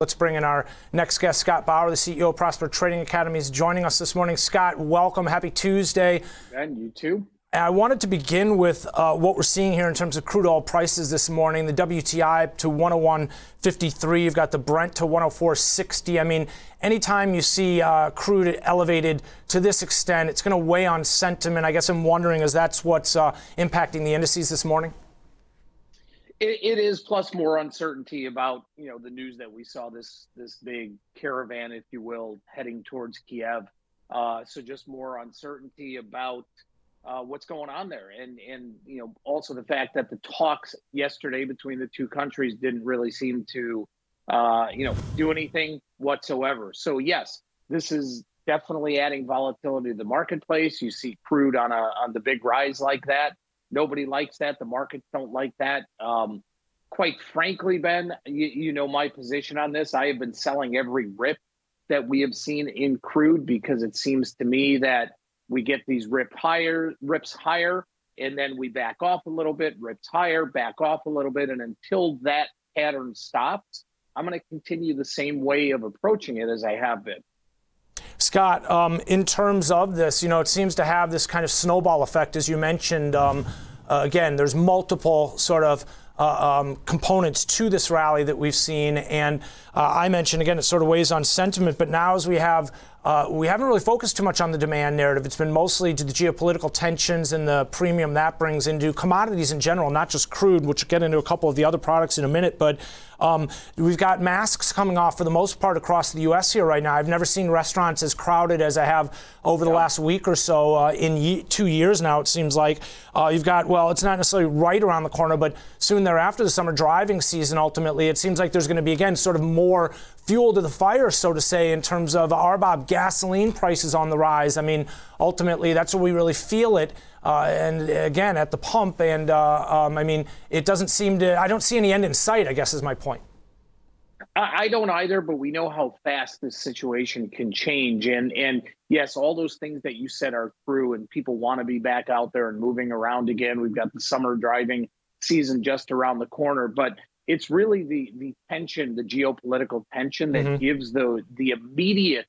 Let's bring in our next guest, Scott Bauer, the CEO of Prosper Trading Academy, is joining us this morning. Scott, welcome. Happy Tuesday. And you too. I wanted to begin with uh, what we're seeing here in terms of crude oil prices this morning. The WTI to 101.53. You've got the Brent to 104.60. I mean, anytime you see uh, crude elevated to this extent, it's going to weigh on sentiment. I guess I'm wondering, is that's what's uh, impacting the indices this morning? It, it is plus more uncertainty about you know the news that we saw this this big caravan, if you will, heading towards Kiev. Uh, so just more uncertainty about uh, what's going on there, and and you know also the fact that the talks yesterday between the two countries didn't really seem to uh, you know do anything whatsoever. So yes, this is definitely adding volatility to the marketplace. You see crude on a on the big rise like that. Nobody likes that. The markets don't like that. Um, quite frankly, Ben, you, you know my position on this. I have been selling every rip that we have seen in crude because it seems to me that we get these rip higher rips higher and then we back off a little bit rips higher back off a little bit and until that pattern stops i'm going to continue the same way of approaching it as i have been Scott, um, in terms of this, you know, it seems to have this kind of snowball effect, as you mentioned. Um, uh, again, there's multiple sort of uh, um, components to this rally that we've seen. And uh, I mentioned, again, it sort of weighs on sentiment, but now as we have uh, we haven't really focused too much on the demand narrative. It's been mostly to the geopolitical tensions and the premium that brings into commodities in general, not just crude, which we'll get into a couple of the other products in a minute. But um, we've got masks coming off for the most part across the U.S. here right now. I've never seen restaurants as crowded as I have over the last week or so. Uh, in ye- two years now, it seems like uh, you've got. Well, it's not necessarily right around the corner, but soon thereafter, the summer driving season. Ultimately, it seems like there's going to be again sort of more fuel to the fire, so to say, in terms of RBOB gasoline prices on the rise. I mean, ultimately, that's where we really feel it. Uh, and again, at the pump. And uh, um, I mean, it doesn't seem to, I don't see any end in sight, I guess is my point. I don't either, but we know how fast this situation can change. And and yes, all those things that you said are true, and people want to be back out there and moving around again. We've got the summer driving season just around the corner, but it's really the the tension, the geopolitical tension that mm-hmm. gives the the immediate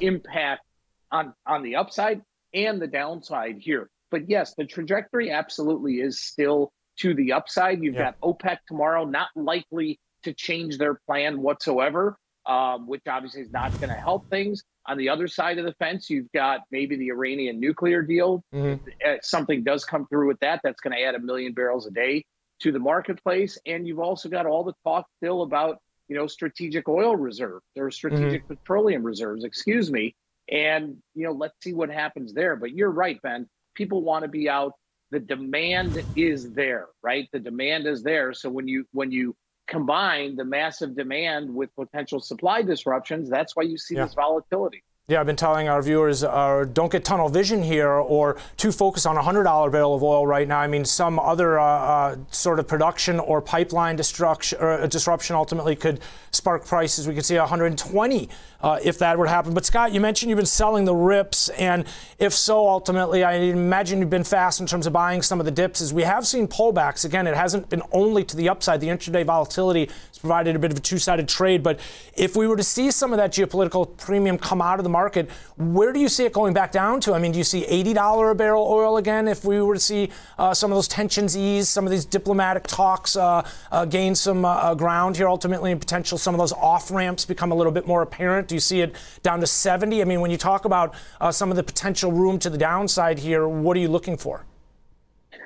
impact on on the upside and the downside here. But yes, the trajectory absolutely is still to the upside. You've yeah. got OPEC tomorrow, not likely to change their plan whatsoever, um, which obviously is not going to help things. On the other side of the fence, you've got maybe the Iranian nuclear deal. Mm-hmm. If something does come through with that, that's going to add a million barrels a day to the marketplace. And you've also got all the talk still about, you know, strategic oil reserve or strategic mm-hmm. petroleum reserves, excuse me. And, you know, let's see what happens there. But you're right, Ben. People want to be out. The demand is there, right? The demand is there. So when you when you combine the massive demand with potential supply disruptions, that's why you see yeah. this volatility. Yeah, I've been telling our viewers uh, don't get tunnel vision here or too focused on a $100 barrel of oil right now. I mean, some other uh, uh, sort of production or pipeline destruction, or uh, disruption ultimately could spark prices. We could see 120 uh, if that to happen. But Scott, you mentioned you've been selling the rips, and if so, ultimately, I imagine you've been fast in terms of buying some of the dips. As we have seen pullbacks, again, it hasn't been only to the upside. The intraday volatility has provided a bit of a two-sided trade. But if we were to see some of that geopolitical premium come out of the market, where do you see it going back down to? I mean, do you see $80 a barrel oil again if we were to see uh, some of those tensions ease, some of these diplomatic talks uh, uh, gain some uh, ground here ultimately, and potential some of those off ramps become a little bit more apparent? Do you see it down to 70? I mean, when you talk about uh, some of the potential room to the downside here, what are you looking for?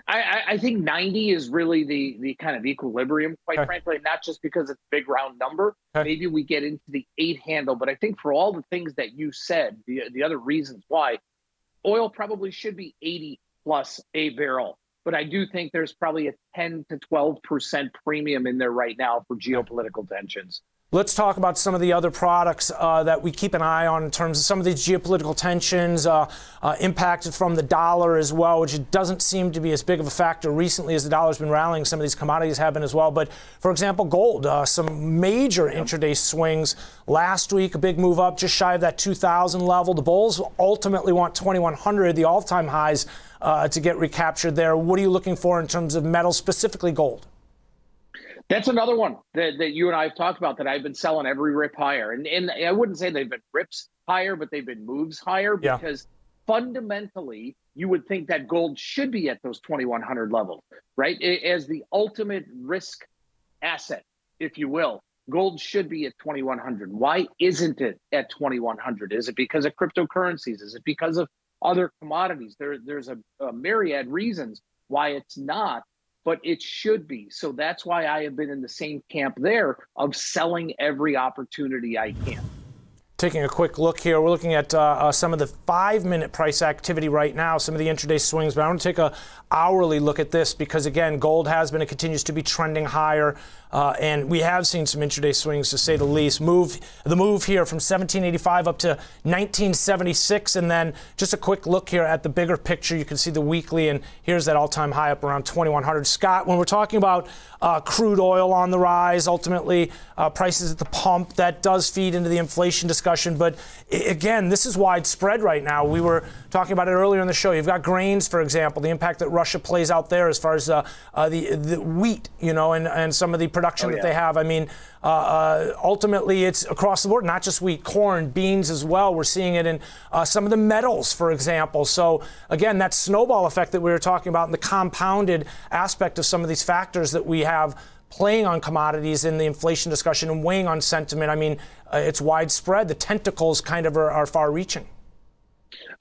I, I, think 90 is really the the kind of equilibrium, quite okay. frankly, not just because it's a big round number. Okay. Maybe we get into the eight handle, but I think for all the things that you said, the the other reasons why, oil probably should be 80 plus a barrel. But I do think there's probably a 10 to 12 percent premium in there right now for geopolitical tensions. Let's talk about some of the other products uh, that we keep an eye on in terms of some of these geopolitical tensions uh, uh, impacted from the dollar as well, which doesn't seem to be as big of a factor recently as the dollar's been rallying. Some of these commodities have been as well. But for example, gold, uh, some major intraday swings. Last week, a big move up just shy of that 2,000 level. The bulls ultimately want 2,100, the all time highs, uh, to get recaptured there. What are you looking for in terms of metals, specifically gold? That's another one that, that you and I have talked about that I've been selling every rip higher. And, and I wouldn't say they've been rips higher, but they've been moves higher Yeah. because fundamentally you would think that gold should be at those 2100 levels, right? As the ultimate risk asset, if you will. Gold should be at 2100. Why isn't it at 2100? Is it because of cryptocurrencies? Is it because of other commodities? There, there's a, a myriad reasons why it's not, but it should be. So that's why I have been in the same camp there of selling every opportunity I can. Taking a quick look here, we're looking at uh, uh, some of the five-minute price activity right now, some of the intraday swings. But I want to take a hourly look at this because again, gold has been, and continues to be trending higher, uh, and we have seen some intraday swings to say the least. Move the move here from 1785 up to 1976, and then just a quick look here at the bigger picture. You can see the weekly, and here's that all-time high up around 2100. Scott, when we're talking about uh, crude oil on the rise, ultimately uh, prices at the pump, that does feed into the inflation discussion. But i- again, this is widespread right now. We were talking about it earlier in the show. You've got grains, for example, the impact that Russia plays out there as far as uh, uh, the the wheat, you know, and, and some of the production Oh, that yeah. they have. I mean, uh, uh, ultimately, it's across the board, not just wheat, corn, beans as well. We're seeing it in uh, some of the metals, for example. So again, that snowball effect that we were talking about, and the compounded aspect of some of these factors that we have playing on commodities in the inflation discussion and weighing on sentiment. I mean, uh, it's widespread. The tentacles kind of are, are far-reaching.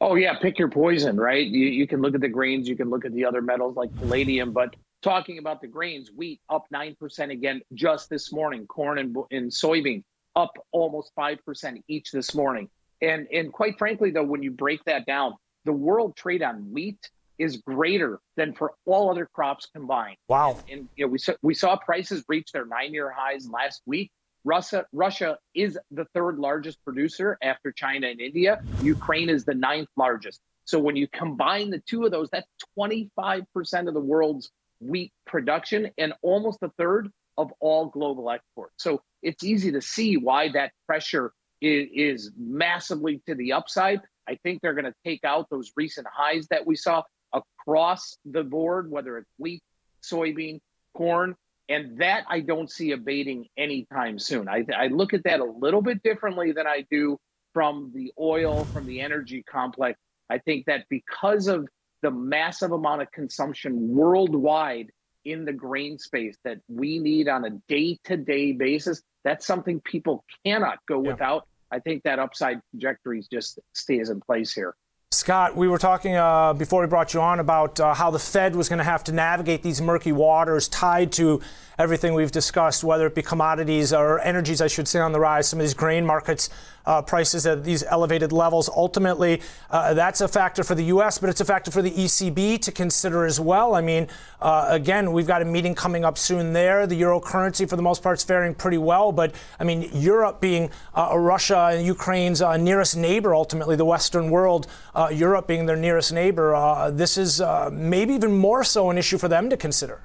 Oh yeah, pick your poison, right? You, you can look at the grains, you can look at the other metals like palladium, but talking about the grains, wheat up nine percent again just this morning. Corn and, and soybean up almost five percent each this morning. And and quite frankly, though, when you break that down, the world trade on wheat is greater than for all other crops combined. Wow. And you know, we saw we saw prices reach their nine-year highs last week. Russia Russia is the third largest producer after China and India. Ukraine is the ninth largest. So when you combine the two of those, that's 25% of the world's wheat production and almost a third of all global exports. So it's easy to see why that pressure is, is massively to the upside. I think they're going to take out those recent highs that we saw across the board, whether it's wheat, soybean, corn, and that I don't see abating anytime soon. I, I look at that a little bit differently than I do from the oil, from the energy complex. I think that because of the massive amount of consumption worldwide in the grain space that we need on a day to day basis, that's something people cannot go Yeah. without. I think that upside trajectory just stays in place here. Scott, we were talking uh, before we brought you on about uh, how the Fed was going to have to navigate these murky waters tied to everything we've discussed, whether it be commodities or energies, I should say, on the rise, some of these grain markets uh, prices at these elevated levels. Ultimately, uh, that's a factor for the U.S., but it's a factor for the ECB to consider as well. I mean, uh, again, we've got a meeting coming up soon there. The euro currency, for the most part, is faring pretty well, but I mean, Europe being uh, Russia and Ukraine's uh, nearest neighbor, ultimately, the Western world, uh, Europe being their nearest neighbor, uh, this is maybe even more so an issue for them to consider.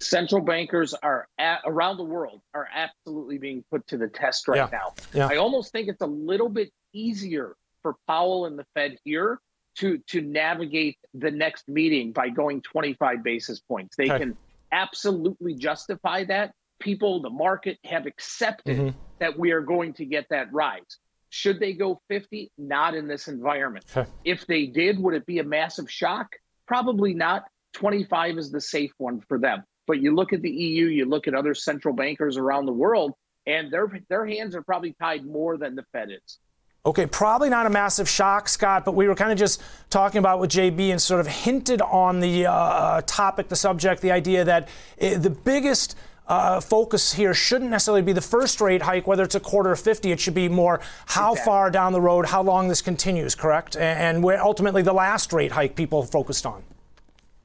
Central bankers are at, around the world are absolutely being put to the test right Yeah. now. Yeah. I almost think it's a little bit easier for Powell and the Fed here to to navigate the next meeting by going 25 basis points. They Okay. can absolutely justify that. People, the market have accepted Mhm. that we are going to get that rise. Should they go 50? Not in this environment. Okay. If they did, would it be a massive shock? Probably not. 25 is the safe one for them. But you look at the EU, you look at other central bankers around the world, and their their hands are probably tied more than the Fed is. Okay, probably not a massive shock, Scott, but we were kind of just talking about with JB and sort of hinted on the uh, topic, the subject, the idea that uh, the biggest uh, focus here shouldn't necessarily be the first rate hike, whether it's a quarter or 50. It should be more how Exactly. far down the road, how long this continues, correct? And, and where ultimately the last rate hike people focused on.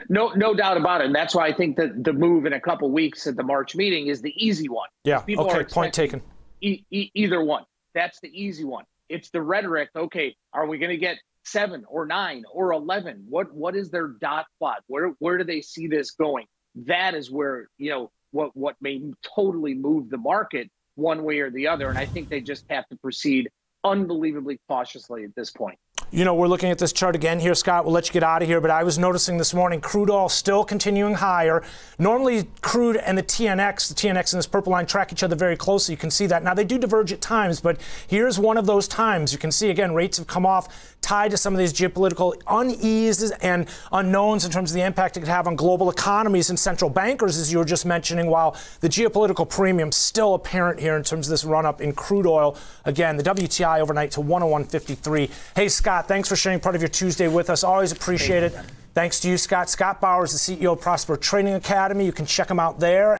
No, no doubt about it. And that's why I think that the move in a couple weeks at the March meeting is the easy one. Yeah, People okay, point taken. E- e- either one. That's the easy one. It's the rhetoric. Okay, are we going to get seven or nine or eleven? What what is their dot plot? Where where do they see this going? That is where you know what what may totally move the market one way or the other. And I think they just have to proceed unbelievably cautiously at this point. You know, we're looking at this chart again here, Scott. We'll let you get out of here, but I was noticing this morning crude oil still continuing higher. Normally, crude and the TNX, the TNX and this purple line track each other very closely. You can see that. Now, they do diverge at times, but here's one of those times. You can see again, rates have come off, tied to some of these geopolitical uneases and unknowns in terms of the impact it could have on global economies and central bankers, as you were just mentioning, while the geopolitical premium still apparent here in terms of this run up in crude oil. Again, the WTI overnight to 101.53. Hey, Scott, thanks for sharing part of your Tuesday with us. Always appreciate it. Thanks to you, Scott. Scott Bowers, the CEO of Prosper Trading Academy. You can check him out there.